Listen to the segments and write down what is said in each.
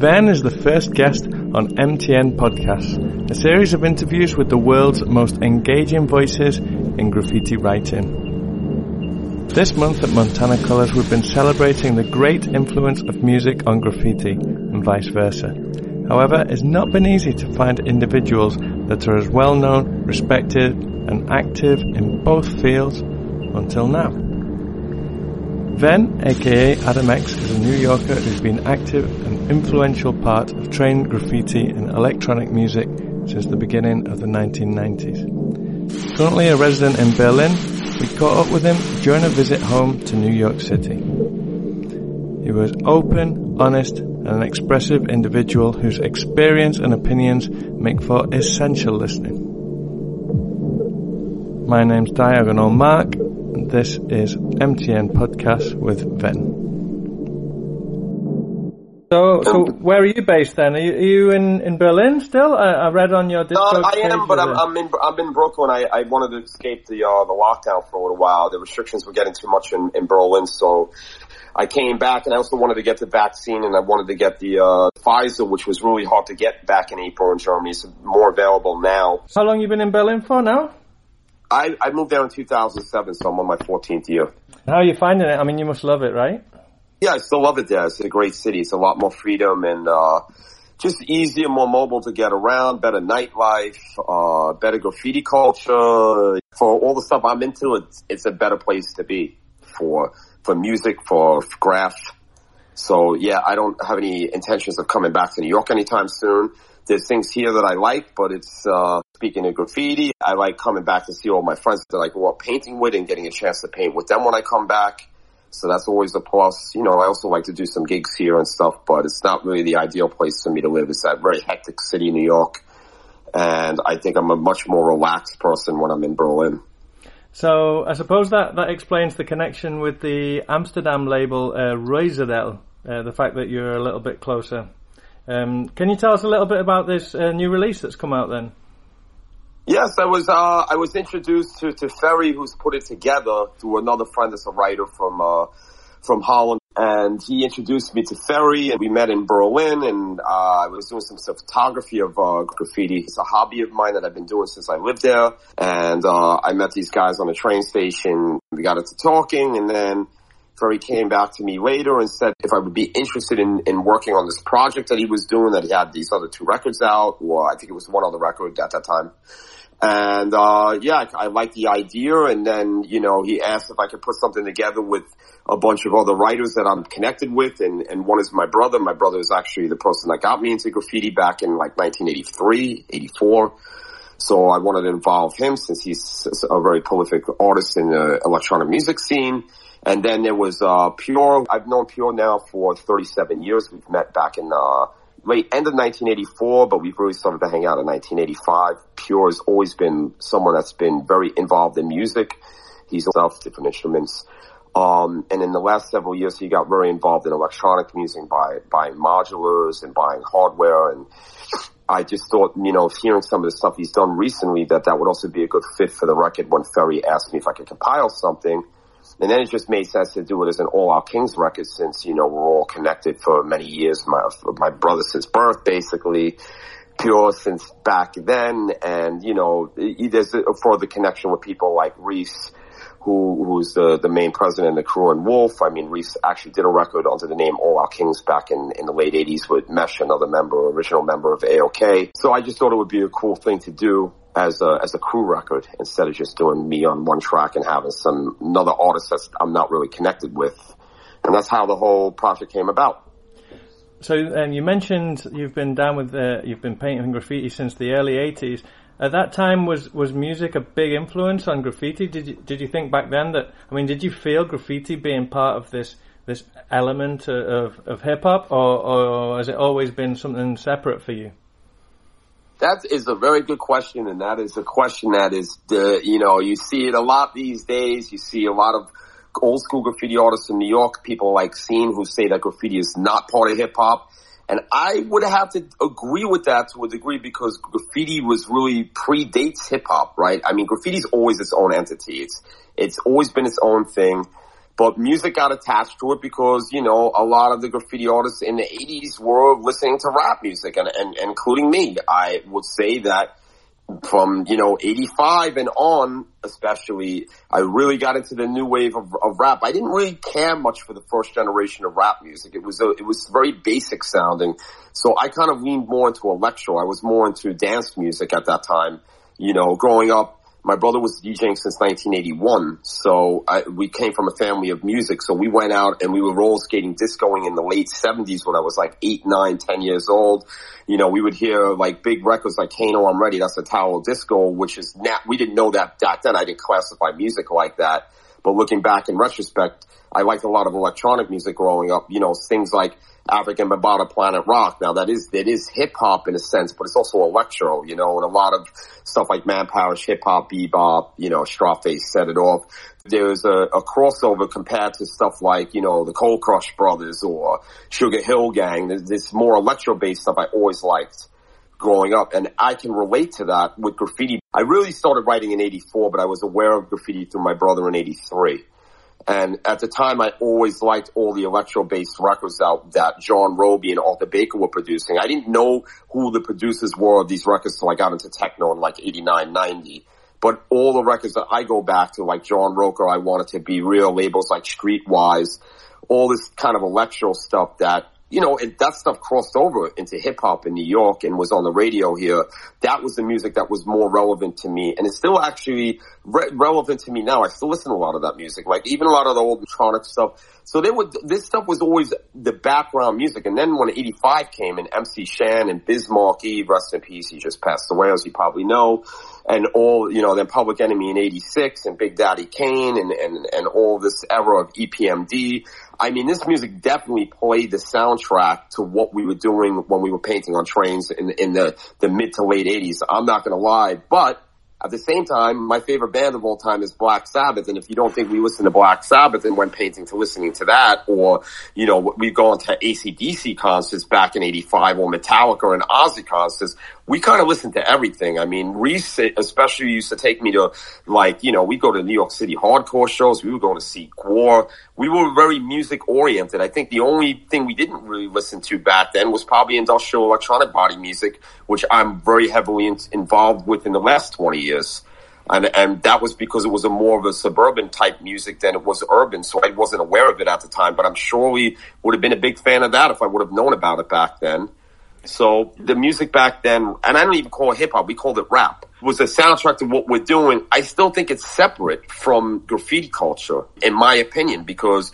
Ven is the first guest on MTN Podcasts, a series of interviews with the world's most engaging voices in graffiti writing. This month at Montana Colors we've been celebrating the great influence of music on graffiti and vice versa. However, it's not been easy to find individuals that are as well known, respected and active in both fields until now. Ven, aka Adam X, is a New Yorker who's been active and influential part of train graffiti and electronic music since the beginning of the 1990s. Currently a resident in Berlin, we caught up with him during a visit home to New York City. He was open, honest, and an expressive individual whose experience and opinions make for essential listening. My name's Diagonal Mark, this is MTN Podcast with Ven. So, so where are you based then? Are you, are you in, in Berlin still? I, I read on your Discord. No, I am, but I'm, I'm, in I'm in Brooklyn. I, I wanted to escape the uh, the lockdown for a little while. The restrictions were getting too much in, in Berlin, so I came back, and I also wanted to get the vaccine, and I wanted to get the uh, Pfizer, which was really hard to get back in April in Germany. It's more available now. How long you been in Berlin for now? I, I moved there in 2007, so I'm on my 14th year. How are you finding it? I mean, you must love it, right? Yeah, I still love it there. It's a great city. It's a lot more freedom and, uh, just easier, more mobile to get around, better nightlife, uh, better graffiti culture. For all the stuff I'm into, it's, it's a better place to be for, for music, for, for graph. So yeah, I don't have any intentions of coming back to New York anytime soon. There's things here that I like, but it's, uh, speaking of graffiti, I like coming back to see all my friends that I grew up painting with and getting a chance to paint with them when I come back. So that's always a plus. You know, I also like to do some gigs here and stuff, but it's not really the ideal place for me to live. It's that very hectic city, New York. And I think I'm a much more relaxed person when I'm in Berlin. So I suppose that, that explains the connection with the Amsterdam label, uh, Roiserdel, uh, the fact that you're a little bit closer. Um, can you tell us a little bit about this uh, new release that's come out then? Yes, I was uh, I was introduced to, to Ferry, who's put it together through another friend that's a writer from uh, from Holland, and he introduced me to Ferry, and we met in Berlin, and uh, I was doing some photography of uh, graffiti. It's a hobby of mine that I've been doing since I lived there, and uh, I met these guys on a train station. We got into talking, and then Ferry came back to me later and said if I would be interested in, in working on this project that he was doing, that he had these other two records out, or I think it was one other record at that time. And, uh, yeah, I, I liked the idea. And then, you know, he asked if I could put something together with a bunch of other writers that I'm connected with. And, and one is my brother. My brother is actually the person that got me into graffiti back in like 1983, 84. So I wanted to involve him since he's a very prolific artist in the electronic music scene. And then there was, uh, Pure. I've known Pure now for 37 years. We've met back in, uh, late end of 1984, but we've really started to hang out in 1985. Pure has always been someone that's been very involved in music. He's himself different instruments. Um, and in the last several years, he got very involved in electronic music by buying modulars and buying hardware. And I just thought, you know, hearing some of the stuff he's done recently, that that would also be a good fit for the record when Ferry asked me if I could compile something. And then it just made sense to do it as an All Our Kings record since, you know, we're all connected for many years. My, my brother since birth, basically. Pure since back then. And, you know, there's a further connection with people like Reese, who, who's the, the main president of the crew and Wolf. I mean, Reese actually did a record under the name All Our Kings back in, in the late 80s with Mesh, another member, original member of AOK. So I just thought it would be a cool thing to do as a as a crew record instead of just doing me on one track and having some another artist that I'm not really connected with, and that's how the whole project came about. So, you mentioned you've been down with uh, you've been painting graffiti since the early '80s. At that time, was was music a big influence on graffiti? Did you did you think back then that I mean, did you feel graffiti being part of this this element of of hip hop, or, or has it always been something separate for you? That is a very good question, and that is a question that is, the, you know, you see it a lot these days. You see a lot of old school graffiti artists in New York, people like Scene, who say that graffiti is not part of hip hop. And I would have to agree with that to a degree because graffiti was really predates hip hop, right? I mean, graffiti is always its own entity. It's, it's always been its own thing. But music got attached to it because, you know, a lot of the graffiti artists in the 80s were listening to rap music and, and, including me. I would say that from, you know, 85 and on, especially, I really got into the new wave of, of, rap. I didn't really care much for the first generation of rap music. It was, a, it was very basic sounding. So I kind of leaned more into electro. I was more into dance music at that time. You know, growing up, my brother was DJing since 1981, so I, we came from a family of music. So we went out and we were roller skating, discoing in the late 70s when I was like eight, nine, ten years old. You know, we would hear like big records like Hey No I'm Ready, that's Italo Disco, which is now, we didn't know that back then. I didn't classify music like that. But looking back in retrospect, I liked a lot of electronic music growing up. You know, things like Afrika Bambaataa Planet Rock. Now that is, it is hip hop in a sense, but it's also electro, you know, and a lot of stuff like Man Parrish hip hop, bebop, you know, Strawface set it off. There's a, a, crossover compared to stuff like, you know, the Cold Crush Brothers or Sugar Hill Gang. There's this more electro based stuff I always liked growing up. And I can relate to that with graffiti. I really started writing in 84, but I was aware of graffiti through my brother in 83. And at the time, I always liked all the electro-based records out that John Robie and Arthur Baker were producing. I didn't know who the producers were of these records till I got into techno in like 89, 90. But all the records that I go back to, like John Roker, I wanted to be real labels like Streetwise, all this kind of electro stuff that you know, and that stuff crossed over into hip hop in New York and was on the radio here. That was the music that was more relevant to me. And it's still actually re- relevant to me now. I still listen to a lot of that music, like even a lot of the old electronic stuff. So they would, this stuff was always the background music. And then when 85 came and MC Shan and Biz Markie, rest in peace, he just passed away as you probably know. And all, you know, then Public Enemy in 86 and Big Daddy Kane and, and, and all this era of EPMD. I mean, this music definitely played the soundtrack to what we were doing when we were painting on trains in, in the, the mid to late 80s. I'm not going to lie, but at the same time, my favorite band of all time is Black Sabbath. And if you don't think we listen to Black Sabbath and went painting to listening to that, or, you know, we've gone to ACDC concerts back in 85 or Metallica and Ozzy concerts, we kind of listen to everything. I mean, Reese especially used to take me to like, you know, we go to New York City hardcore shows. We were going to see Gwar. We were very music oriented. I think the only thing we didn't really listen to back then was probably industrial electronic body music, which I'm very heavily in, involved with in the last 20 years. And, and that was because it was a more of a suburban type music than it was urban. So I wasn't aware of it at the time, but I'm sure we would have been a big fan of that if I would have known about it back then. So the music back then, and I don't even call it hip hop, we called it rap, was a soundtrack to what we're doing. I still think it's separate from graffiti culture, in my opinion, because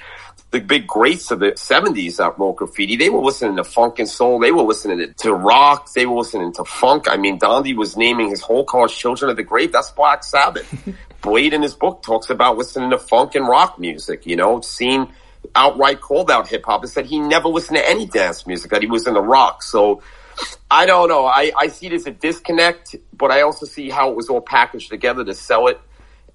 the big greats of the 70s that wrote graffiti, they were listening to funk and soul. They were listening to rock. They were listening to funk. I mean, Dondi was naming his whole cause Children of the Grave. That's Black Sabbath. Blade in his book talks about listening to funk and rock music, you know, seeing outright called out hip hop and said he never listened to any dance music, that he was in the rock. So I don't know. I, I see it as a disconnect, but I also see how it was all packaged together to sell it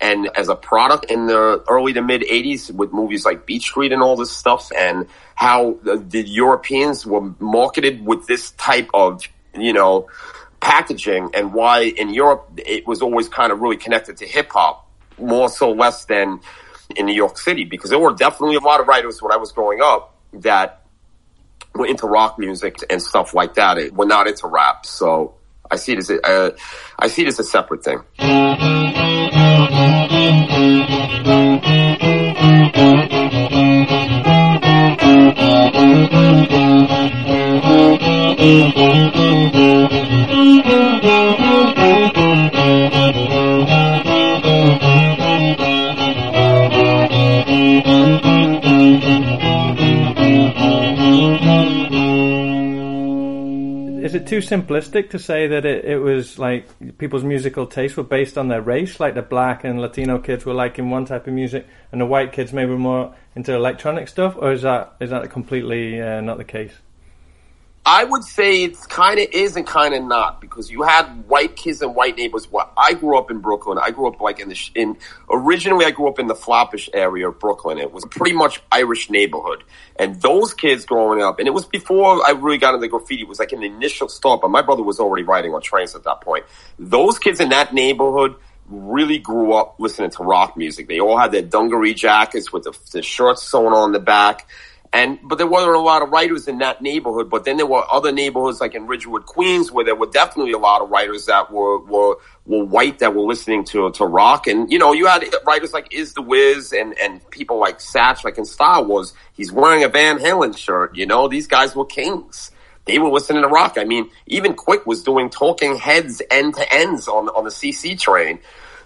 and as a product in the early to mid 80s with movies like Beat Street and all this stuff and how the, the Europeans were marketed with this type of, you know, packaging and why in Europe it was always kind of really connected to hip hop more so less than in New York City because there were definitely a lot of writers when I was growing up that were into rock music and stuff like that. It, were not into rap. So I see it as a, uh, I see it as a separate thing. Is it too simplistic to say that it, it was like people's musical tastes were based on their race, like the black and Latino kids were liking one type of music, and the white kids maybe were more into electronic stuff, or is that is that completely uh, not the case? I would say it's kind of is and kind of not because you had white kids and white neighbors. What I grew up in Brooklyn. I grew up like in the in originally I grew up in the Flatbush area of Brooklyn. It was pretty much Irish neighborhood, and those kids growing up, and it was before I really got into graffiti. It was like an initial start, but my brother was already riding on trains at that point. Those kids in that neighborhood really grew up listening to rock music. They all had their dungaree jackets with the, the sewn on the back. And, but there weren't a lot of writers in that neighborhood, but then there were other neighborhoods like in Ridgewood, Queens, where there were definitely a lot of writers that were, were, were white that were listening to, to rock. And, you know, you had writers like IZ the Wiz and, and people like Satch, like in Style Wars. He's wearing a Van Halen shirt, you know, these guys were kings. They were listening to rock. I mean, even Quick was doing talking heads end to ends on, on the CC train.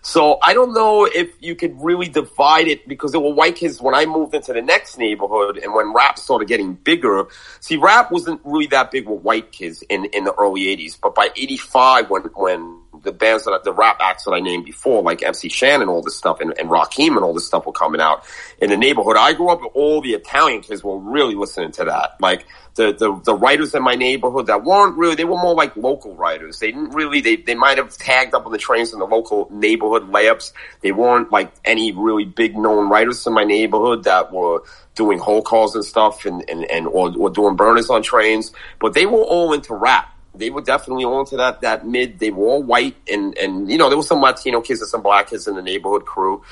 So I don't know if you could really divide it because there were white kids when I moved into the next neighborhood and when rap started getting bigger. See, rap wasn't really that big with white kids in, in the early 80s, but by 85 when, when the bands that the rap acts that I named before, like MC Shan and all this stuff, and, and Rakim and all this stuff were coming out in the neighborhood. I grew up all the Italian kids were really listening to that. Like the, the the writers in my neighborhood that weren't really they were more like local writers. They didn't really they they might have tagged up on the trains in the local neighborhood layups. They weren't like any really big known writers in my neighborhood that were doing whole calls and stuff and, and, and or, or doing burners on trains. But they were all into rap they were definitely all into that that mid. They were all white, and and you know there was some Latino kids and some black kids in the neighborhood crew,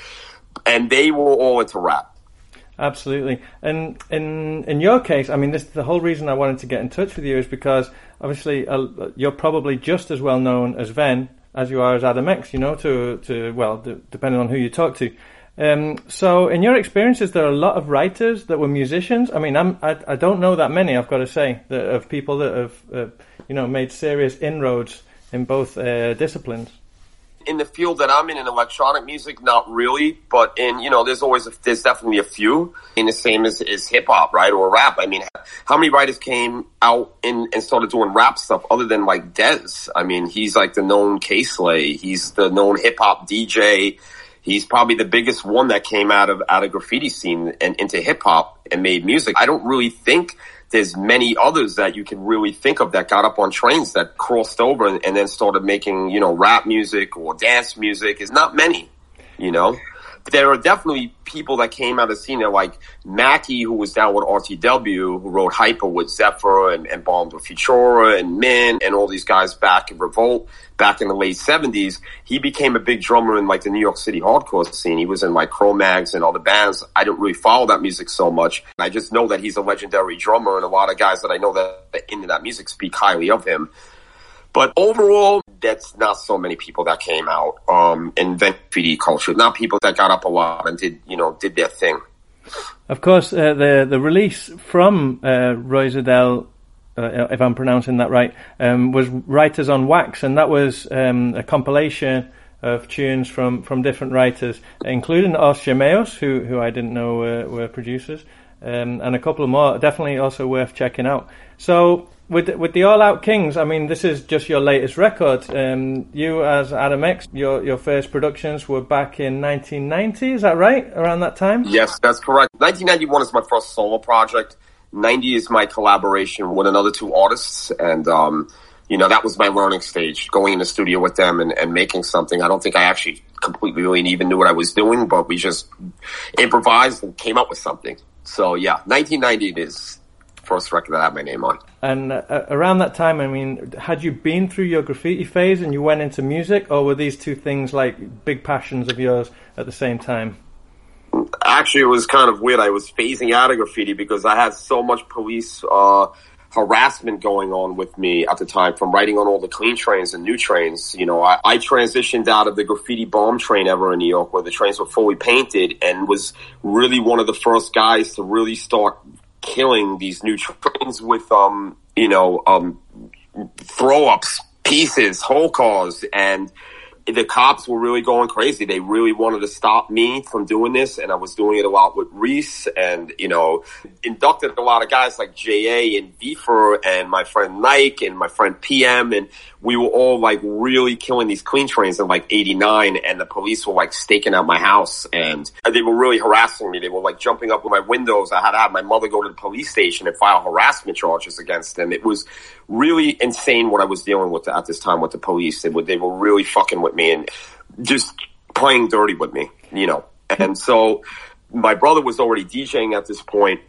and they were all into rap. Absolutely, and in in your case, I mean, this the whole reason I wanted to get in touch with you is because obviously uh, you're probably just as well known as Ven as you are as Adam X. You know, to to well, d- depending on who you talk to. Um, so, in your experiences, there are a lot of writers that were musicians. I mean, I'm, I, I don't know that many. I've got to say, that, of people that have, uh, you know, made serious inroads in both uh, disciplines. In the field that I'm in, in electronic music, not really, but in you know, there's always a, there's definitely a few. In the same as, as hip hop, right, or rap. I mean, how many writers came out and, and started doing rap stuff other than like Dez? I mean, he's like the known Kay Slay. He's the known hip hop DJ he's probably the biggest one that came out of out of graffiti scene and into hip hop and made music. I don't really think there's many others that you can really think of that got up on trains that crossed over and, and then started making you know rap music or dance music. Is not many, you know there are definitely people that came out of the scene like Mackie, who was down with RTW, who wrote Hyper with Zephyr and, and bombed with Futura and Min and all these guys back in Revolt back in the late 70s. He became a big drummer in like the New York City hardcore scene. He was in like Cro-Mags and all the bands. I don't really follow that music so much. I just know that he's a legendary drummer and a lot of guys that I know that, that into that music speak highly of him. But overall, that's not so many people that came out um, in graffiti culture. Not people that got up a lot and did you know did their thing. Of course, uh, the the release from uh, Roy Zedel, uh, if I'm pronouncing that right, um, was Writers on Wax, and that was um, a compilation of tunes from, from different writers, including Os Gemeos, who who I didn't know were, were producers, um, and a couple more. Definitely also worth checking out. So with with the All Our Kings, I mean, this is just your latest record. Um, you as Adam X, your your first productions were back in 1990. Is that right? Around that time? Yes, that's correct. 1991 is my first solo project. 90 is my collaboration with another two artists, and um, you know that was my learning stage, going in the studio with them and, and making something. I don't think I actually completely really even knew what I was doing, but we just improvised and came up with something. So yeah, 1990 it is first record that I had my name on. And uh, around that time, I mean, had you been through your graffiti phase and you went into music, or were these two things like big passions of yours at the same time? Actually, it was kind of weird. I was phasing out of graffiti because I had so much police uh, harassment going on with me at the time from writing on all the clean trains and new trains. You know, I, I transitioned out of the graffiti bomb train ever in New York where the trains were fully painted and was really one of the first guys to really start killing these new trains with, um, you know, um, throw ups, pieces, whole cars, and the cops were really going crazy. They really wanted to stop me from doing this, and I was doing it a lot with Reese, and you know, inducted a lot of guys like JA and Vifer, and my friend Nike, and my friend PM, and we were all like really killing these clean trains in like 89 and the police were like staking out my house and they were really harassing me. They were like jumping up with my windows. I had to have my mother go to the police station and file harassment charges against them. It was really insane what I was dealing with at this time with the police. They were, they were really fucking with me and just playing dirty with me, you know. And so my brother was already DJing at this point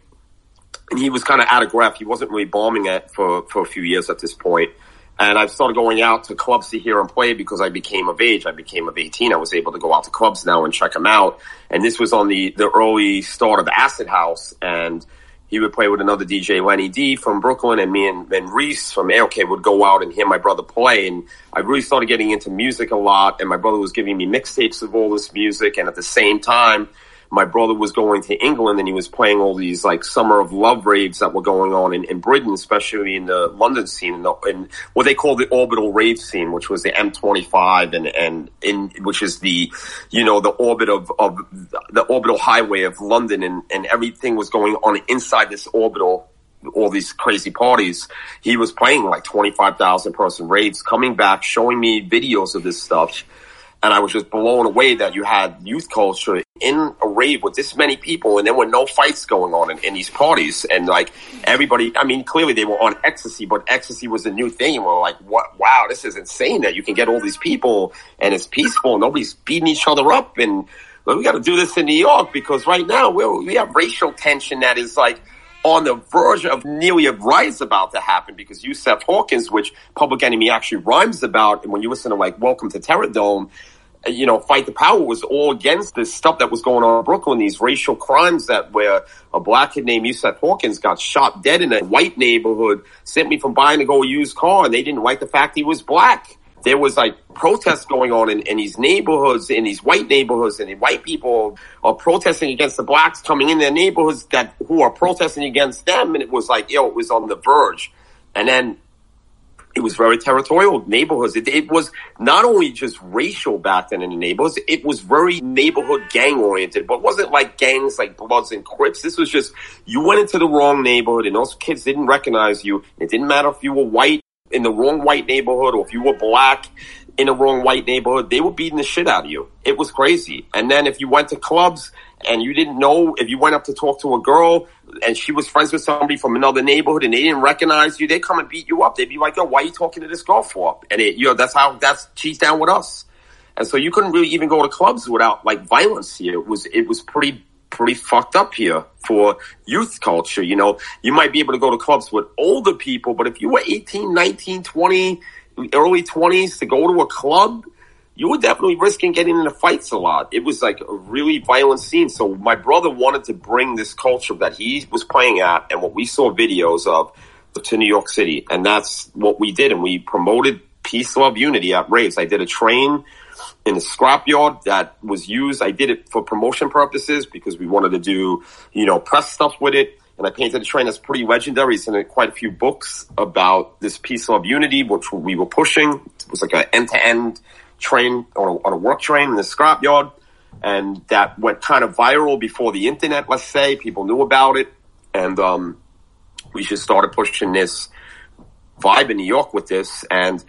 and he was kind of out of breath. He wasn't really bombing it for, for a few years at this point And I started going out to clubs to hear him play because I became of age. I became of 18. I was able to go out to clubs now and check him out. And this was on the, the early start of Acid House. And he would play with another DJ, Lenny D from Brooklyn, and me and, and Reese from AOK would go out and hear my brother play. And I really started getting into music a lot. And my brother was giving me mixtapes of all this music. And at the same time, my brother was going to England and he was playing all these like summer of love raves that were going on in, in Britain, especially in the London scene and, what they call the orbital rave scene, which was the M25 and, and in, which is the, you know, the orbit of, of the orbital highway of London and, and everything was going on inside this orbital all these crazy parties. He was playing like 25,000 person raves, coming back, showing me videos of this stuff and I was just blown away that you had youth culture in a rave with this many people and there were no fights going on in, in, these parties. And like everybody, I mean, clearly they were on ecstasy, but ecstasy was a new thing. And we're like, what, wow, this is insane that you can get all these people and it's peaceful. Nobody's beating each other up. And well, we got to do this in New York because right now we we have racial tension that is like, on the verge of nearly a rise about to happen because Yusef Hawkins, which Public Enemy actually rhymes about, and when you listen to like Welcome to Terror Dome, you know, Fight the Power was all against this stuff that was going on in Brooklyn, these racial crimes that where a black kid named Yusef Hawkins got shot dead in a white neighborhood, sent me from buying to go a used car, and they didn't like the fact he was black there was like protests going on in, in these neighborhoods, in these white neighborhoods, and the white people are protesting against the blacks coming in their neighborhoods that who are protesting against them, and it was like, yo, it was on the verge, and then it was very territorial neighborhoods. It, it, was not only just racial back then in the neighborhoods, it was very neighborhood gang oriented, but wasn't like gangs like Bloods and Crips. This was just, you went into the wrong neighborhood and those kids didn't recognize you. It didn't matter if you were white in the wrong white neighborhood or if you were black in a wrong white neighborhood, they were beating the shit out of you. It was crazy. And then if you went to clubs and you didn't know, if you went up to talk to a girl and she was friends with somebody from another neighborhood and they didn't recognize you, they come and beat you up. They'd be like, yo, why are you talking to this girl for? And it, you know, that's how, that's, she's down with us. And so you couldn't really even go to clubs without like violence here. It was, it was pretty pretty fucked up here for youth culture. You know, you might be able to go to clubs with older people, but if you were 18, 19, 20, early 20s to go to a club, you were definitely risking getting into fights a lot. It was like a really violent scene. So my brother wanted to bring this culture that he was playing at and what we saw videos of to New York City. And that's what we did. And we promoted peace, love, unity at raves. I did a train in a scrapyard that was used. I did it for promotion purposes because we wanted to do, you know, press stuff with it. And I painted a train that's pretty legendary. It's in quite a few books about this piece of unity, which we were pushing. It was like an end to end train on a, on a work train in the scrapyard. And that went kind of viral before the internet, let's say. People knew about it. And, um, we just started pushing this vibe in New York with this. And,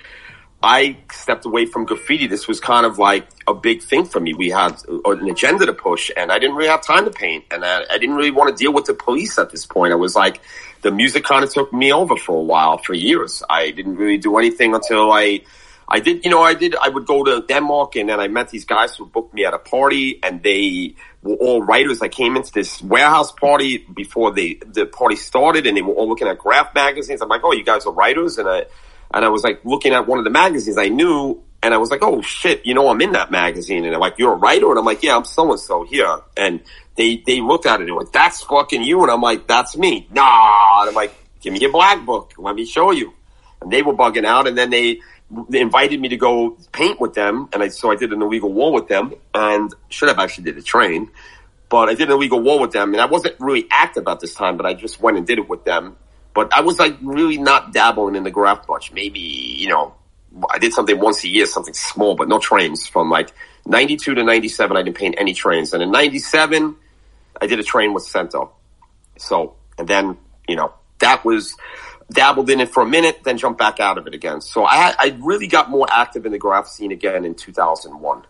I stepped away from graffiti. This was kind of like a big thing for me. We had an agenda to push and I didn't really have time to paint and I, I didn't really want to deal with the police at this point. I was like, the music kind of took me over for a while, for years. I didn't really do anything until I, I did, you know, I did, I would go to Denmark and then I met these guys who booked me at a party and they were all writers. I came into this warehouse party before the, the party started and they were all looking at graph magazines. I'm like, oh, you guys are writers? And I, and I was like looking at one of the magazines I knew and I was like, oh shit, you know, I'm in that magazine. And they're like, you're a writer? And I'm like, yeah, I'm so and so here. And they, they looked at it and went, that's fucking you. And I'm like, that's me. Nah. And I'm like, give me your black book. Let me show you. And they were bugging out. And then they, they invited me to go paint with them. And I, so I did an illegal wall with them and should have actually did a train, but I did an illegal wall with them. And I wasn't really active at this time, but I just went and did it with them. But I was like really not dabbling in the graph much. Maybe, you know, I did something once a year, something small, but no trains from like 92 to 97. I didn't paint any trains. And in 97, I did a train with Sento. So, and then, you know, that was dabbled in it for a minute, then jumped back out of it again. So I, I really got more active in the graph scene again in 2001.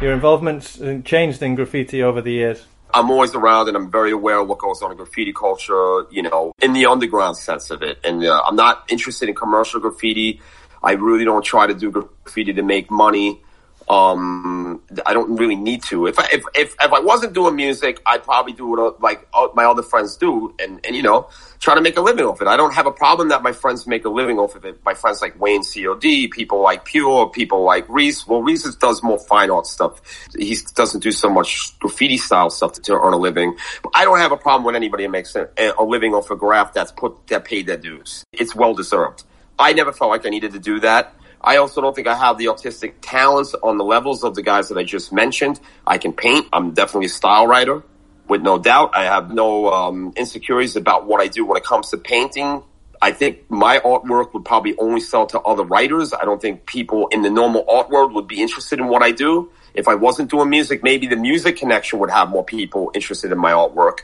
Your involvement's changed in graffiti over the years. I'm always around and I'm very aware of what goes on in graffiti culture, you know, in the underground sense of it. And uh, I'm not interested in commercial graffiti. I really don't try to do graffiti to make money. Um, I don't really need to. If I, if, if, if I wasn't doing music, I'd probably do what like my other friends do and, and, you know, try to make a living off it. I don't have a problem that my friends make a living off of it. My friends like Wayne COD, people like Pure, people like Reese. Well, Reese does more fine art stuff. He doesn't do so much graffiti style stuff to, to earn a living. But I don't have a problem with anybody that makes a, a living off a graph that's put, that paid their dues. It's well deserved. I never felt like I needed to do that. I also don't think I have the artistic talents on the levels of the guys that I just mentioned. I can paint. I'm definitely a style writer with no doubt. I have no um, insecurities about what I do when it comes to painting. I think my artwork would probably only sell to other writers. I don't think people in the normal art world would be interested in what I do. If I wasn't doing music, maybe the music connection would have more people interested in my artwork.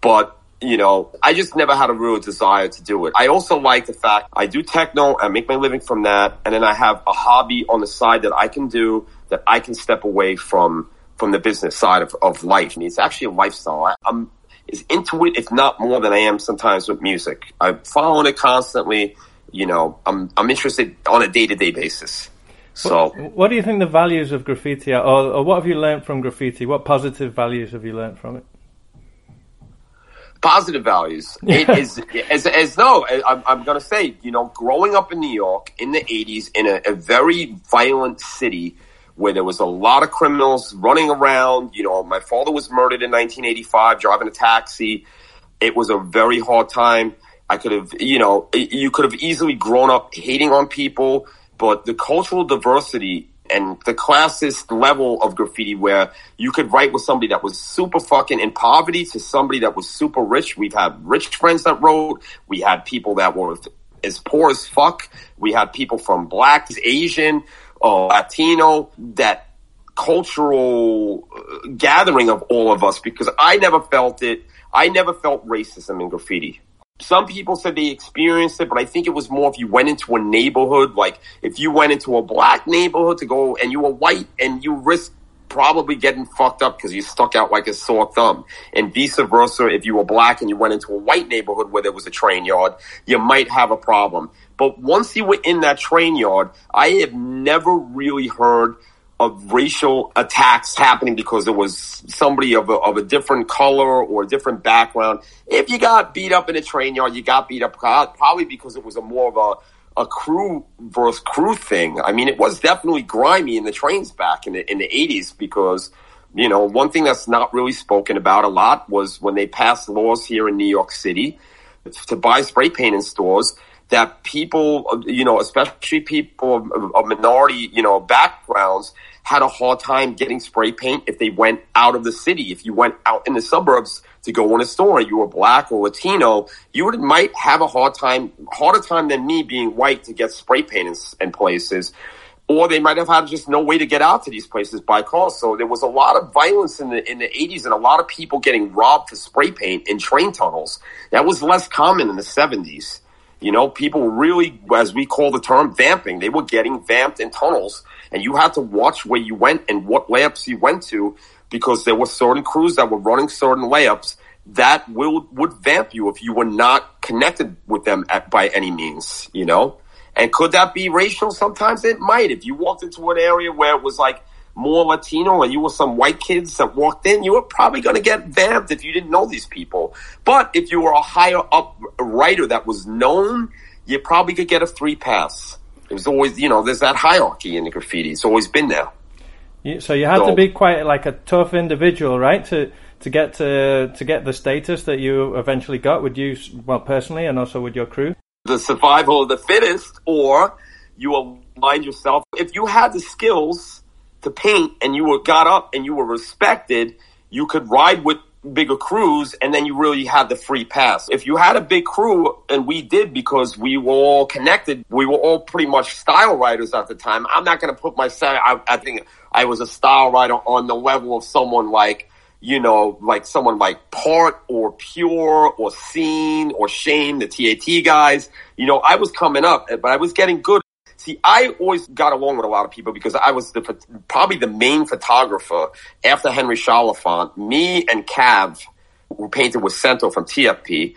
But you know, I just never had a real desire to do it. I also like the fact I do techno, I make my living from that, and then I have a hobby on the side that I can do that I can step away from from the business side of, of life. I mean, it's actually a lifestyle. I, I'm as into it, if not more than I am sometimes with music. I'm following it constantly. You know, I'm I'm interested on a day to day basis. So, what, what, do you think the values of graffiti are, or, or what have you learned from graffiti? What positive values have you learned from it? Positive values. It is as, as no, I'm, I'm going to say, you know, growing up in New York in the 80s in a, a, very violent city where there was a lot of criminals running around. You know, my father was murdered in 1985 driving a taxi. It was a very hard time. I could have, you know, you could have easily grown up hating on people, but the cultural diversity and the classist level of graffiti where you could write with somebody that was super fucking in poverty to somebody that was super rich. We've had rich friends that wrote. We had people that were as poor as fuck. We had people from black, Asian, uh, Latino, that cultural uh, gathering of all of us because I never felt it. I never felt racism in graffiti. Some people said they experienced it, but I think it was more if you went into a neighborhood, like if you went into a black neighborhood to go and you were white and you risked probably getting fucked up because you stuck out like a sore thumb. And vice versa, if you were black and you went into a white neighborhood where there was a train yard, you might have a problem. But once you were in that train yard, I have never really heard of racial attacks happening because there was somebody of a, of a different color or a different background. If you got beat up in a train yard, you got beat up probably because it was a more of a, a crew versus crew thing. I mean, it was definitely grimy in the trains back in the, in the 80s because, you know, one thing that's not really spoken about a lot was when they passed laws here in New York City to buy spray paint in stores that people, you know, especially people of, minority, you know, backgrounds had a hard time getting spray paint if they went out of the city. If you went out in the suburbs to go in a store, you were black or Latino, you would, might have a hard time, harder time than me being white to get spray paint in, in places. Or they might have had just no way to get out to these places by car. So there was a lot of violence in the in the 80s and a lot of people getting robbed for spray paint in train tunnels. That was less common in the 70s. You know, people really, as we call the term, vamping. They were getting vamped in tunnels, and you had to watch where you went and what layups you went to because there were certain crews that were running certain layups that will would vamp you if you were not connected with them at, by any means. You know, and could that be racial? Sometimes it might. If you walked into an area where it was like more Latino and you were some white kids that walked in, you were probably going to get vamped if you didn't know these people. But if you were a higher up writer that was known, you probably could get a free pass. It was always, you know, there's that hierarchy in the graffiti. It's always been there. So you had so, to be quite like a tough individual, right? To to get to to get the status that you eventually got. Would you, well, personally, and also with your crew? The survival of the fittest, or you align yourself. If you had the skills to paint and you were got up and you were respected, you could ride with bigger crews and then you really had the free pass. If you had a big crew, and we did because we were all connected, we were all pretty much style writers at the time. I'm not going to put myself, I, I think I was a style writer on the level of someone like, you know, like someone like Part or Pure or Scene or Shame, the TAT guys. You know, I was coming up, but I was getting good See, I always got along with a lot of people because I was the, probably the main photographer after Henry Chalfant. Me and Cav, who painted with Sento from TFP,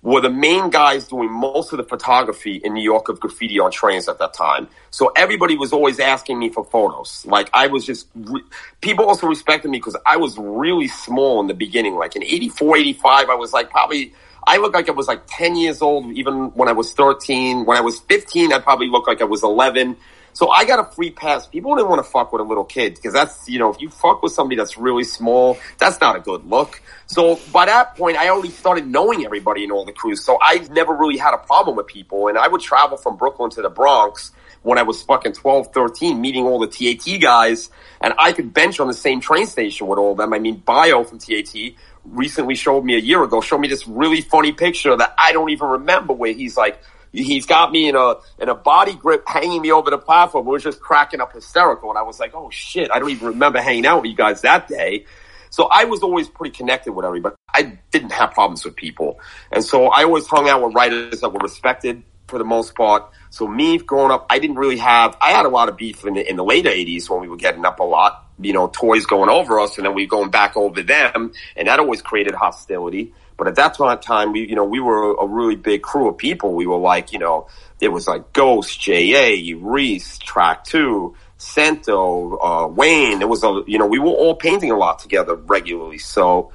were the main guys doing most of the photography in New York of graffiti on trains at that time. So everybody was always asking me for photos. Like I was just, re- people also respected me because I was really small in the beginning. Like in 84, 85, I was like probably, I looked like I was like 10 years old even when I was 13. When I was 15, I probably looked like I was 11. So I got a free pass. People didn't want to fuck with a little kid because that's, you know, if you fuck with somebody that's really small, that's not a good look. So by that point, I already started knowing everybody in all the crews. So I never really had a problem with people. And I would travel from Brooklyn to the Bronx when I was fucking 12, 13, meeting all the TAT guys. And I could bench on the same train station with all of them. I mean, Bio from TAT recently showed me a year ago, showed me this really funny picture that I don't even remember where he's like, he's got me in a in a body grip hanging me over the platform. We were just cracking up hysterical. And I was like, oh shit, I don't even remember hanging out with you guys that day. So I was always pretty connected with everybody. I didn't have problems with people. And so I always hung out with writers that were respected for the most part. So me growing up, I didn't really have, I had a lot of beef in the, in the later 80s when we were getting up a lot, you know, toys going over us and then we going back over them. And that always created hostility. But at that time, we, you know, we were a really big crew of people. We were like, you know, it was like Ghost, J.A., Reese, Track 2, Sento, uh, Wayne. It was a, you know, we were all painting a lot together regularly. So,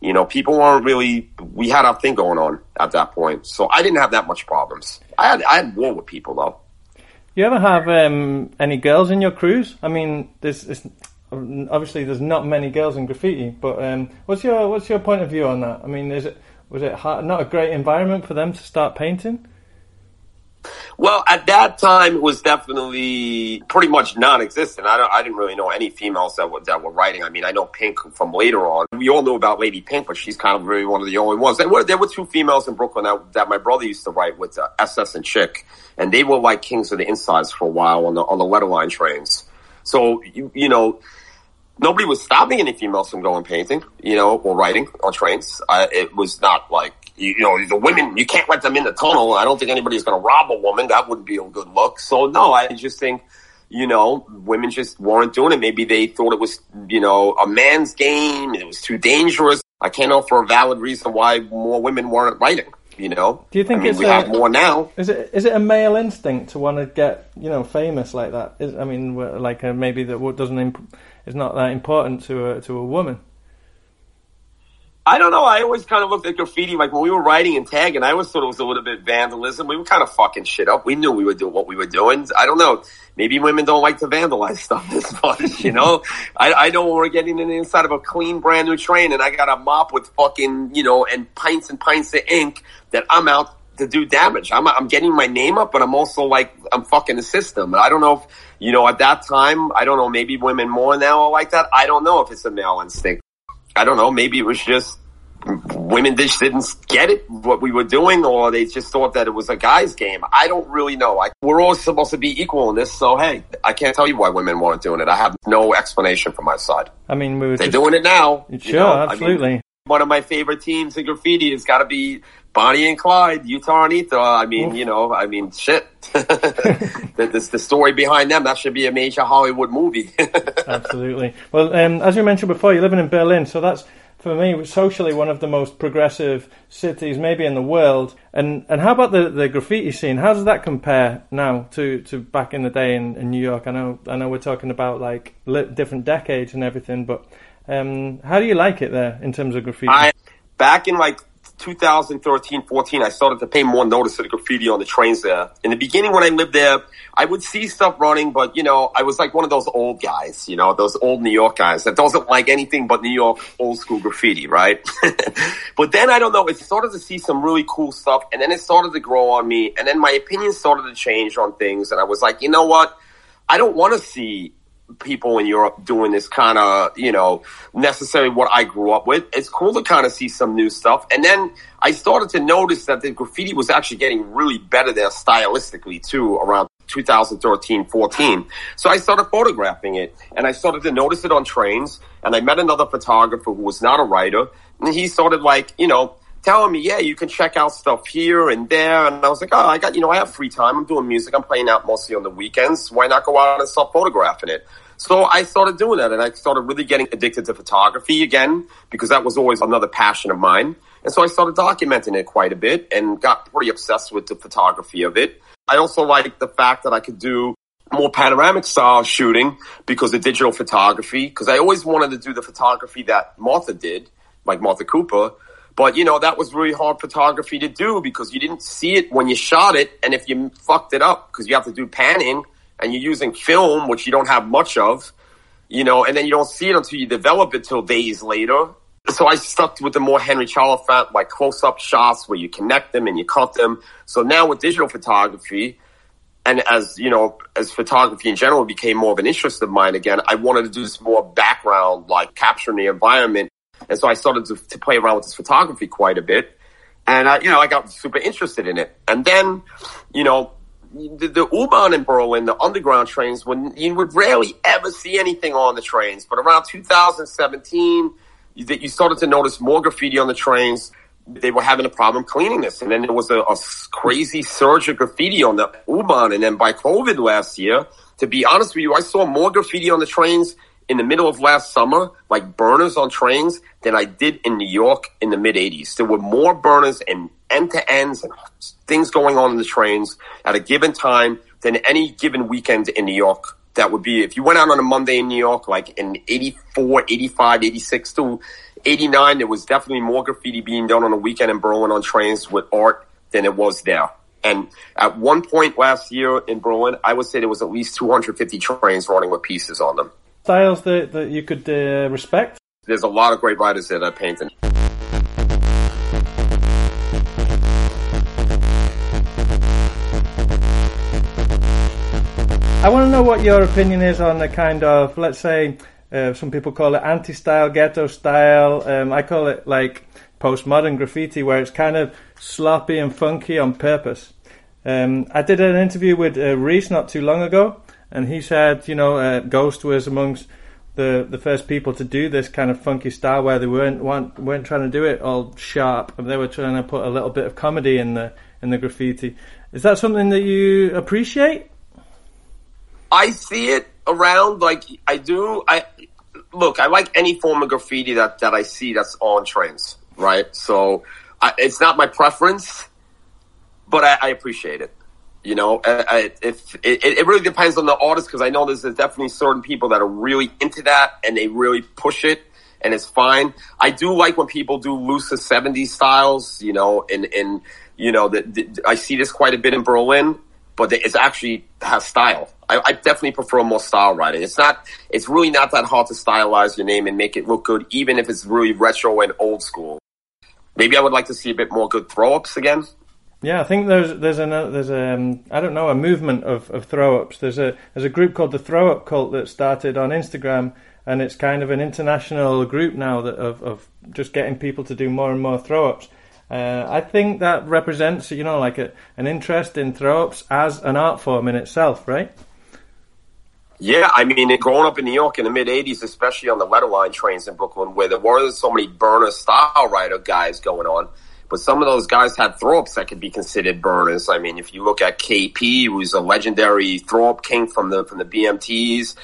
you know, people weren't really, we had our thing going on at that point. So I didn't have that much problems. I had, I had war with people though. You ever have um, any girls in your crews? I mean, there's, obviously there's not many girls in graffiti, but um, what's your what's your point of view on that? I mean, is it was it hard, not a great environment for them to start painting? Well, at that time, it was definitely pretty much non-existent. I, don't, I didn't really know any females that were, that were writing. I mean, I know Pink from later on. We all knew about Lady Pink, but she's kind of really one of the only ones. There were, there were two females in Brooklyn that, that my brother used to write with uh, SS and Chick, and they were like kings of the insides for a while on the on the letter line trains. So you, you know, nobody was stopping any females from going painting, you know, or writing on trains. Uh, it was not like, you, know, the women, you can't let them in the tunnel. I don't think anybody's going to rob a woman. That wouldn't be a good look. So no, I just think, you know, women just weren't doing it. Maybe they thought it was, you know, a man's game. It was too dangerous. I can't offer a valid reason why more women weren't writing. You know, do you think I mean, it's we a, have more now? Is it is it a male instinct to want to get you know famous like that? Is, I mean, like uh, maybe that doesn't imp- is not that important to a to a woman. I don't know. I always kind of looked at graffiti like when we were writing and tagging. I always thought it was a little bit vandalism. We were kind of fucking shit up. We knew we were doing what we were doing. I don't know. Maybe women don't like to vandalize stuff as much. You know, I, I know we're getting in the inside of a clean, brand new train, and I got a mop with fucking you know and pints and pints of ink that I'm out to do damage. I'm I'm getting my name up, but I'm also like I'm fucking the system. And I don't know if you know at that time. I don't know. Maybe women more now are like that. I don't know if it's a male instinct. I don't know. Maybe it was just women just didn't get it what we were doing, or they just thought that it was a guy's game. I don't really know. I, we're all supposed to be equal in this, so hey, I can't tell you why women weren't doing it. I have no explanation from my side. I mean, we they're just, doing it now. Sure, you know? absolutely. I mean, one of my favorite teams in graffiti has got to be Bonnie and Clyde, Utah and Ether. I mean, Oof. you know, I mean, shit. the, the, the, story behind them, that should be a major Hollywood movie. Absolutely. Well, um, as you mentioned before, you're living in Berlin, so that's, for me, socially one of the most progressive cities maybe in the world. And and how about the, the graffiti scene? How does that compare now to, to back in the day in, in New York? I know I know we're talking about like different decades and everything, but um, how do you like it there in terms of graffiti? I, back in like 2013, 14, I started to pay more notice to the graffiti on the trains there. In the beginning, when I lived there, I would see stuff running, but you know, I was like one of those old guys, you know, those old New York guys that doesn't like anything but New York old school graffiti, right? but then I don't know, it started to see some really cool stuff and then it started to grow on me and then my opinion started to change on things and I was like, you know what? I don't want to see people in Europe doing this kind of, you know, necessarily what I grew up with. It's cool to kind of see some new stuff. And then I started to notice that the graffiti was actually getting really better there stylistically too around 2013, 14. So I started photographing it and I started to notice it on trains and I met another photographer who was not a writer and he started like, you know, telling me, yeah, you can check out stuff here and there. And I was like, oh, I got, you know, I have free time. I'm doing music. I'm playing out mostly on the weekends. Why not go out and start photographing it? So I started doing that and I started really getting addicted to photography again because that was always another passion of mine. And so I started documenting it quite a bit and got pretty obsessed with the photography of it. I also liked the fact that I could do more panoramic style shooting because of digital photography. Because I always wanted to do the photography that Martha did, like Martha Cooper. But you know, that was really hard photography to do because you didn't see it when you shot it. And if you fucked it up, because you have to do panning and you're using film, which you don't have much of, you know, and then you don't see it until you develop it till days later. So I stuck with the more Henry Chalfant, like close up shots where you connect them and you cut them. So now with digital photography, and as you know, as photography in general became more of an interest of mine again, I wanted to do this more background, like capturing the environment. And so I started to, to play around with this photography quite a bit. And, I, you know, I got super interested in it. And then, you know, the, the U-Bahn in Berlin, the underground trains, when you would rarely ever see anything on the trains. But around 2017, you, you started to notice more graffiti on the trains they were having a problem cleaning this. And then there was a, a crazy surge of graffiti on the U-Bahn. And then by COVID last year, to be honest with you, I saw more graffiti on the trains in the middle of last summer, like burners on trains, than I did in New York in the mid 80s. There were more burners and end to ends and things going on in the trains at a given time than any given weekend in New York. That would be, if you went out on a Monday in New York, like in 84, 85, 86 to 89, there was definitely more graffiti being done on a weekend in Berlin on trains with art than it was there. And at one point last year in Berlin, I would say there was at least 250 trains running with pieces on them. Styles that, that you could uh, respect? There's a lot of great writers that are painting. I want to know what your opinion is on the kind of, let's say, uh, some people call it anti-style, ghetto style. Um, I call it like postmodern graffiti, where it's kind of sloppy and funky on purpose. Um, I did an interview with uh, Reese not too long ago, and he said, you know, uh, Ghost was amongst the the first people to do this kind of funky style, where they weren't weren't, weren't trying to do it all sharp, and they were trying to put a little bit of comedy in the in the graffiti. Is that something that you appreciate? I see it around like I do. I look. I like any form of graffiti that that I see that's on trains, right? So I, it's not my preference, but I, I appreciate it. You know, I, if it, it really depends on the artist because I know there's definitely certain people that are really into that and they really push it and it's fine. I do like when people do looser 70s styles, you know, and, and, you know, that I see this quite a bit in Berlin but it's actually has style. I, I, definitely prefer more style writing. It's not, it's really not that hard to stylize your name and make it look good, even if it's really retro and old school. Maybe I would like to see a bit more good throw ups again. Yeah, I think there's there's a there's a um, I don't know a movement of, of throw ups. There's a there's a group called the Throw Up Cult that started on Instagram, and it's kind of an international group now that of of just getting people to do more and more throw ups. Uh, I think that represents, you know, like a, an interest in throw ups as an art form in itself, right? Yeah, I mean, growing up in New York in the mid '80s, especially on the letter line trains in Brooklyn, where there were so many burner style writer guys going on, but some of those guys had throw ups that could be considered burners. I mean, if you look at KP, who's a legendary throw up king from the from the BMTs.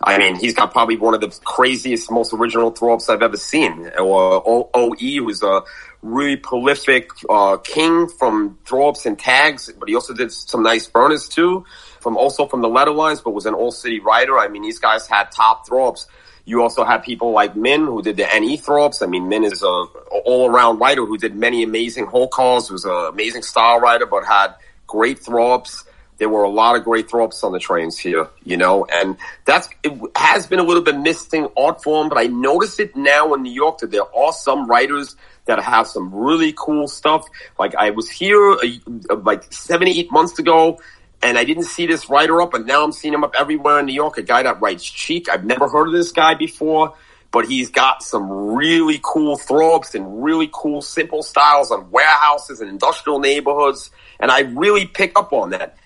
I mean, he's got probably one of the craziest, most original throw ups I've ever seen. Or OE, who's a really prolific uh, king from throw ups and tags, but he also did some nice burners too. From also from the letter lines, but was an all city writer. I mean, these guys had top throw ups. You also had people like Min who did the NE throw ups. I mean, Min is a all around writer who did many amazing whole cars. Was an amazing style writer, but had great throw ups. There were a lot of great throw ups on the trains here, you know, and that's, it has been a little bit missing art form, but I notice it now in New York that there are some writers that have some really cool stuff. Like I was here uh, like seven, eight months ago and I didn't see this writer up, and now I'm seeing him up everywhere in New York. A guy that writes cheek. I've never heard of this guy before, but he's got some really cool throw-ups and really cool simple styles on warehouses and industrial neighborhoods. And I really pick up on that.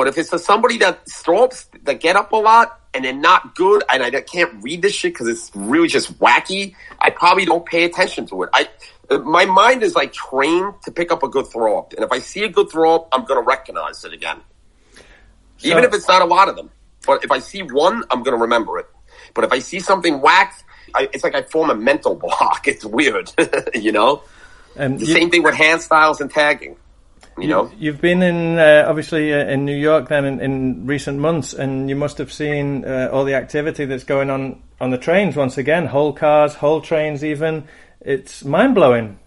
But if it's for somebody that throw-ups that get up a lot and they're not good and I can't read this shit because it's really just wacky, I probably don't pay attention to it. I, my mind is like trained to pick up a good throw up. And if I see a good throw up, I'm going to recognize it again. So, Even if it's not a lot of them. But if I see one, I'm going to remember it. But if I see something whacked, I, it's like I form a mental block. It's weird, you know? Um, the you, same thing with hand styles and tagging. You, you know, you've been in uh, obviously uh, in New York then in, in, recent months, and you must have seen uh, all the activity that's going on on the trains once again, whole cars, whole trains, even. It's mind blowing.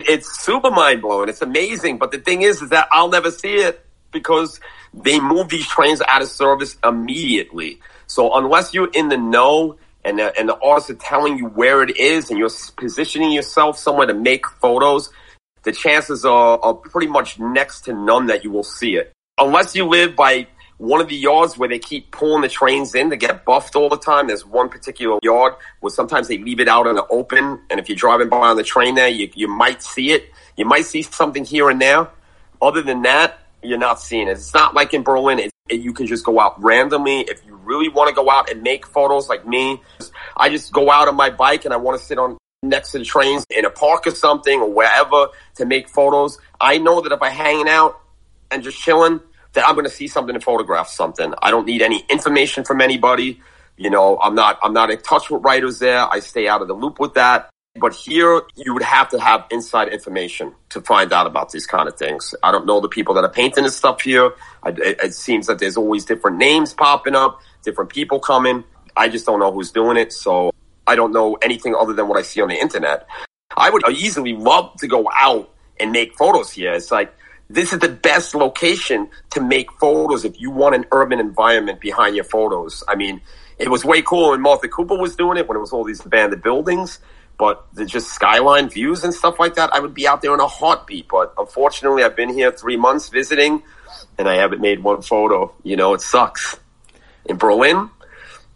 It's super mind blowing. It's amazing, but the thing is, is that I'll never see it because they move these trains out of service immediately. So unless you're in the know and the, and the artists are telling you where it is and you're positioning yourself somewhere to make photos, the chances are, are pretty much next to none that you will see it. Unless you live by one of the yards where they keep pulling the trains in to get buffed all the time. There's one particular yard where sometimes they leave it out in the open. And if you're driving by on the train there, you, you might see it. You might see something here and there. Other than that, you're not seeing it. It's not like in Berlin. It, it, you can just go out randomly. If you really want to go out and make photos like me, I just go out on my bike and I want to sit on next to the trains in a park or something or wherever to make photos. I know that if I'm hanging out and just chilling, that I'm going to see something and photograph something. I don't need any information from anybody. You know, I'm not, I'm not in touch with writers there. I stay out of the loop with that. But here, you would have to have inside information to find out about these kind of things. I don't know the people that are painting this stuff here. I, it, it seems that there's always different names popping up, different people coming. I just don't know who's doing it. So I don't know anything other than what I see on the internet. I would easily love to go out and make photos here. It's like, this is the best location to make photos if you want an urban environment behind your photos. I mean, it was way cool when Martha Cooper was doing it when it was all these abandoned buildings, but the just skyline views and stuff like that, I would be out there in a heartbeat. But unfortunately, I've been here three months visiting and I haven't made one photo. You know, it sucks. In Berlin,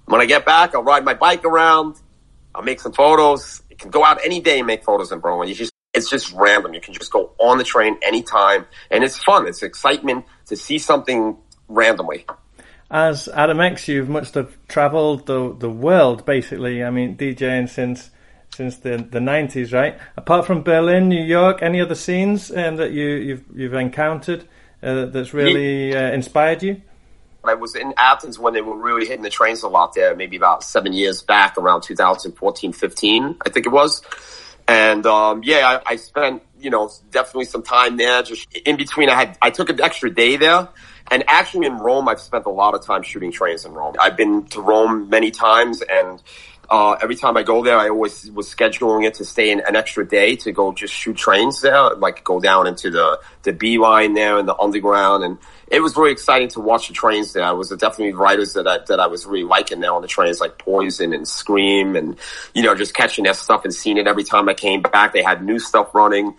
when I get back, I'll ride my bike around I'll make some photos. You can go out any day and make photos in Berlin. You just it's just random. You can just go on the train anytime, and it's fun. It's excitement to see something randomly. As Adam X, you've must have travelled the the world basically. I mean, DJing since since the the nineties, right? Apart from Berlin, New York, any other scenes um, that you you've you've encountered uh, that's really uh, inspired you? I was in Athens when they were really hitting the trains a lot there, maybe about seven years back, around 2014, 15, I think it was. And um, yeah, I, I spent you know definitely some time there. Just in between, I had I took an extra day there. And actually in Rome, I've spent a lot of time shooting trains in Rome. I've been to Rome many times and uh, every time I go there, I always was scheduling it to stay in an extra day to go just shoot trains there, like go down into the, the B line there and the underground. And it was really exciting to watch the trains there. I was definitely writers that I, that I was really liking there on the trains, like Poison and Scream and, you know, just catching their stuff and seeing it every time I came back. They had new stuff running.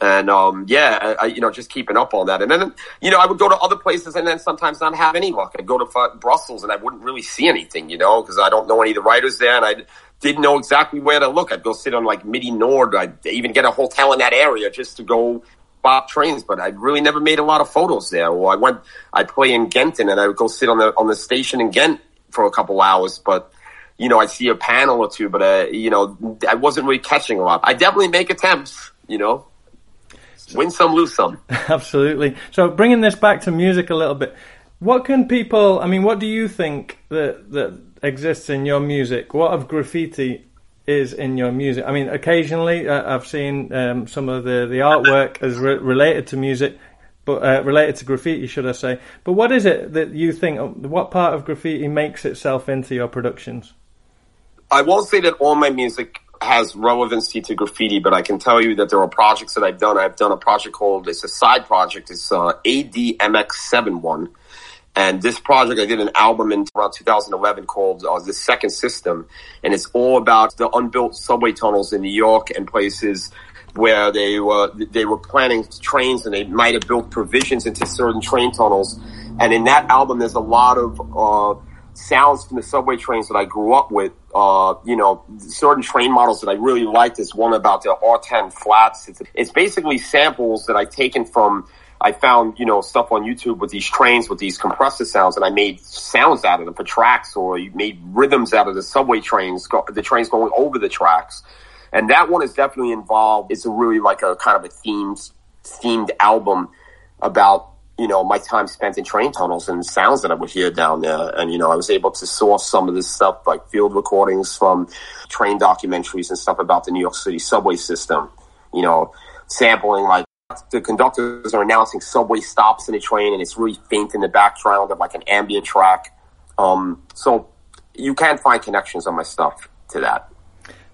And, um, yeah, I, you know, just keeping up on that. And then, you know, I would go to other places and then sometimes not have any luck. I'd go to Brussels and I wouldn't really see anything, you know, because I don't know any of the writers there and I didn't know exactly where to look. I'd go sit on like Midi Nord. I'd even get a hotel in that area just to go bop trains, but I really never made a lot of photos there. Or I went, I'd play in Genton and I would go sit on the, on the station in Ghent for a couple hours, but you know, I see a panel or two, but, uh, you know, I wasn't really catching a lot. I definitely make attempts, you know. Win some, lose some. Absolutely. So bringing this back to music a little bit, what can people? I mean, what do you think that that exists in your music? What of graffiti is in your music? I mean, occasionally uh, I've seen um, some of the the artwork as re- related to music, but uh, related to graffiti, should I say? But what is it that you think? What part of graffiti makes itself into your productions? I won't say that all my music has relevancy to graffiti, but I can tell you that there are projects that I've done. I've done a project called, it's a side project. It's uh, ADMX71. And this project, I did an album in around 2011 called uh, The Second System. And it's all about the unbuilt subway tunnels in New York and places where they were, they were planning trains and they might have built provisions into certain train tunnels. And in that album, there's a lot of, uh, sounds from the subway trains that I grew up with. Uh, you know, certain train models that I really liked is one about the R10 flats. It's, it's basically samples that I've taken from, I found, you know, stuff on YouTube with these trains with these compressor sounds and I made sounds out of them for tracks or made rhythms out of the subway trains, the trains going over the tracks. And that one is definitely involved. It's a really like a kind of a themed, themed album about you know, my time spent in train tunnels and sounds that I would hear down there. And, you know, I was able to source some of this stuff, like field recordings from train documentaries and stuff about the New York City subway system, you know, sampling like the conductors are announcing subway stops in the train and it's really faint in the background of like an ambient track. Um, so you can find connections on my stuff to that.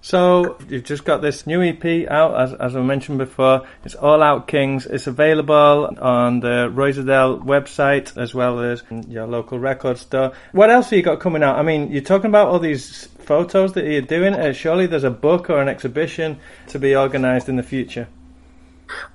So you've just got this new EP out, as, as I mentioned before. It's All Our Kings. It's available on the Roisedale website as well as your local record store. What else have you got coming out? I mean, you're talking about all these photos that you're doing. Uh, surely there's a book or an exhibition to be organised in the future.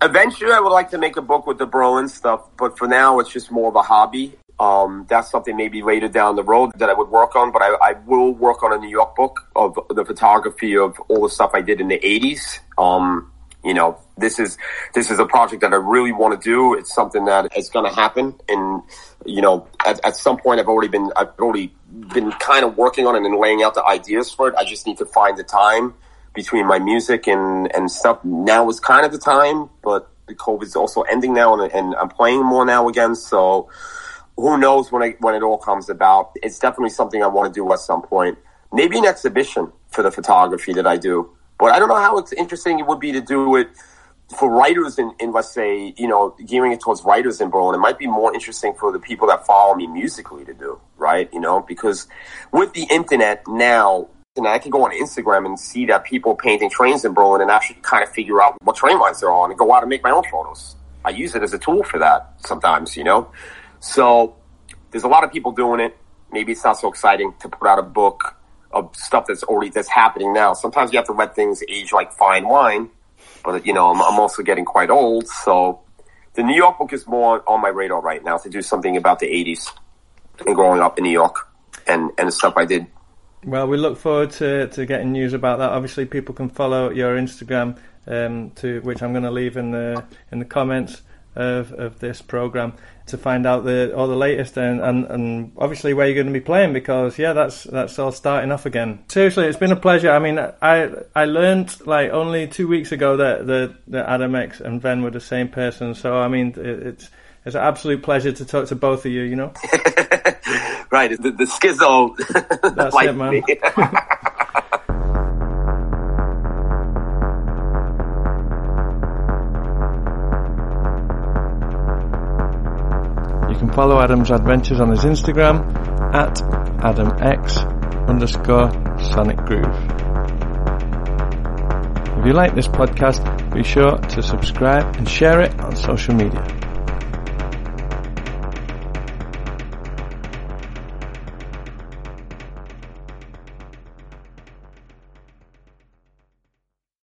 Eventually, I would like to make a book with the Berlin stuff, but for now, it's just more of a hobby. Um, that's something maybe later down the road that I would work on, but I, I, will work on a New York book of the photography of all the stuff I did in the 80s. Um, you know, this is, this is a project that I really want to do. It's something that is going to happen. And, you know, at, at some point I've already been, I've already been kind of working on it and laying out the ideas for it. I just need to find the time between my music and, and stuff. Now is kind of the time, but the COVID's also ending now and, and I'm playing more now again. So, who knows when I, when it all comes about. It's definitely something I want to do at some point. Maybe an exhibition for the photography that I do. But I don't know how it's interesting it would be to do it for writers in, in let's say, you know, gearing it towards writers in Berlin. It might be more interesting for the people that follow me musically to do, right? You know, because with the internet now, and I can go on Instagram and see that people painting trains in Berlin and actually kind of figure out what train lines they're on and go out and make my own photos. I use it as a tool for that sometimes, you know. So there's a lot of people doing it. Maybe it's not so exciting to put out a book of stuff that's already that's happening now. Sometimes you have to let things age like fine wine. But you know, I'm, I'm also getting quite old, so the New York book is more on my radar right now to do something about the 80s and growing up in New York and and the stuff I did. Well, we look forward to, to getting news about that. Obviously, people can follow your Instagram, um, to which I'm going to leave in the in the comments of, of this program to find out the all the latest and, and, and obviously where you're going to be playing because yeah that's that's all starting off again. Seriously it's been a pleasure. I mean I I learned like only two weeks ago that the that Adam X and Ven were the same person. So I mean it, it's it's an absolute pleasure to talk to both of you you know? Right the, the schizo that's it man follow Adam's adventures on his Instagram at AdamX underscore Sonic Groove. If you like this podcast, be sure to subscribe and share it on social media.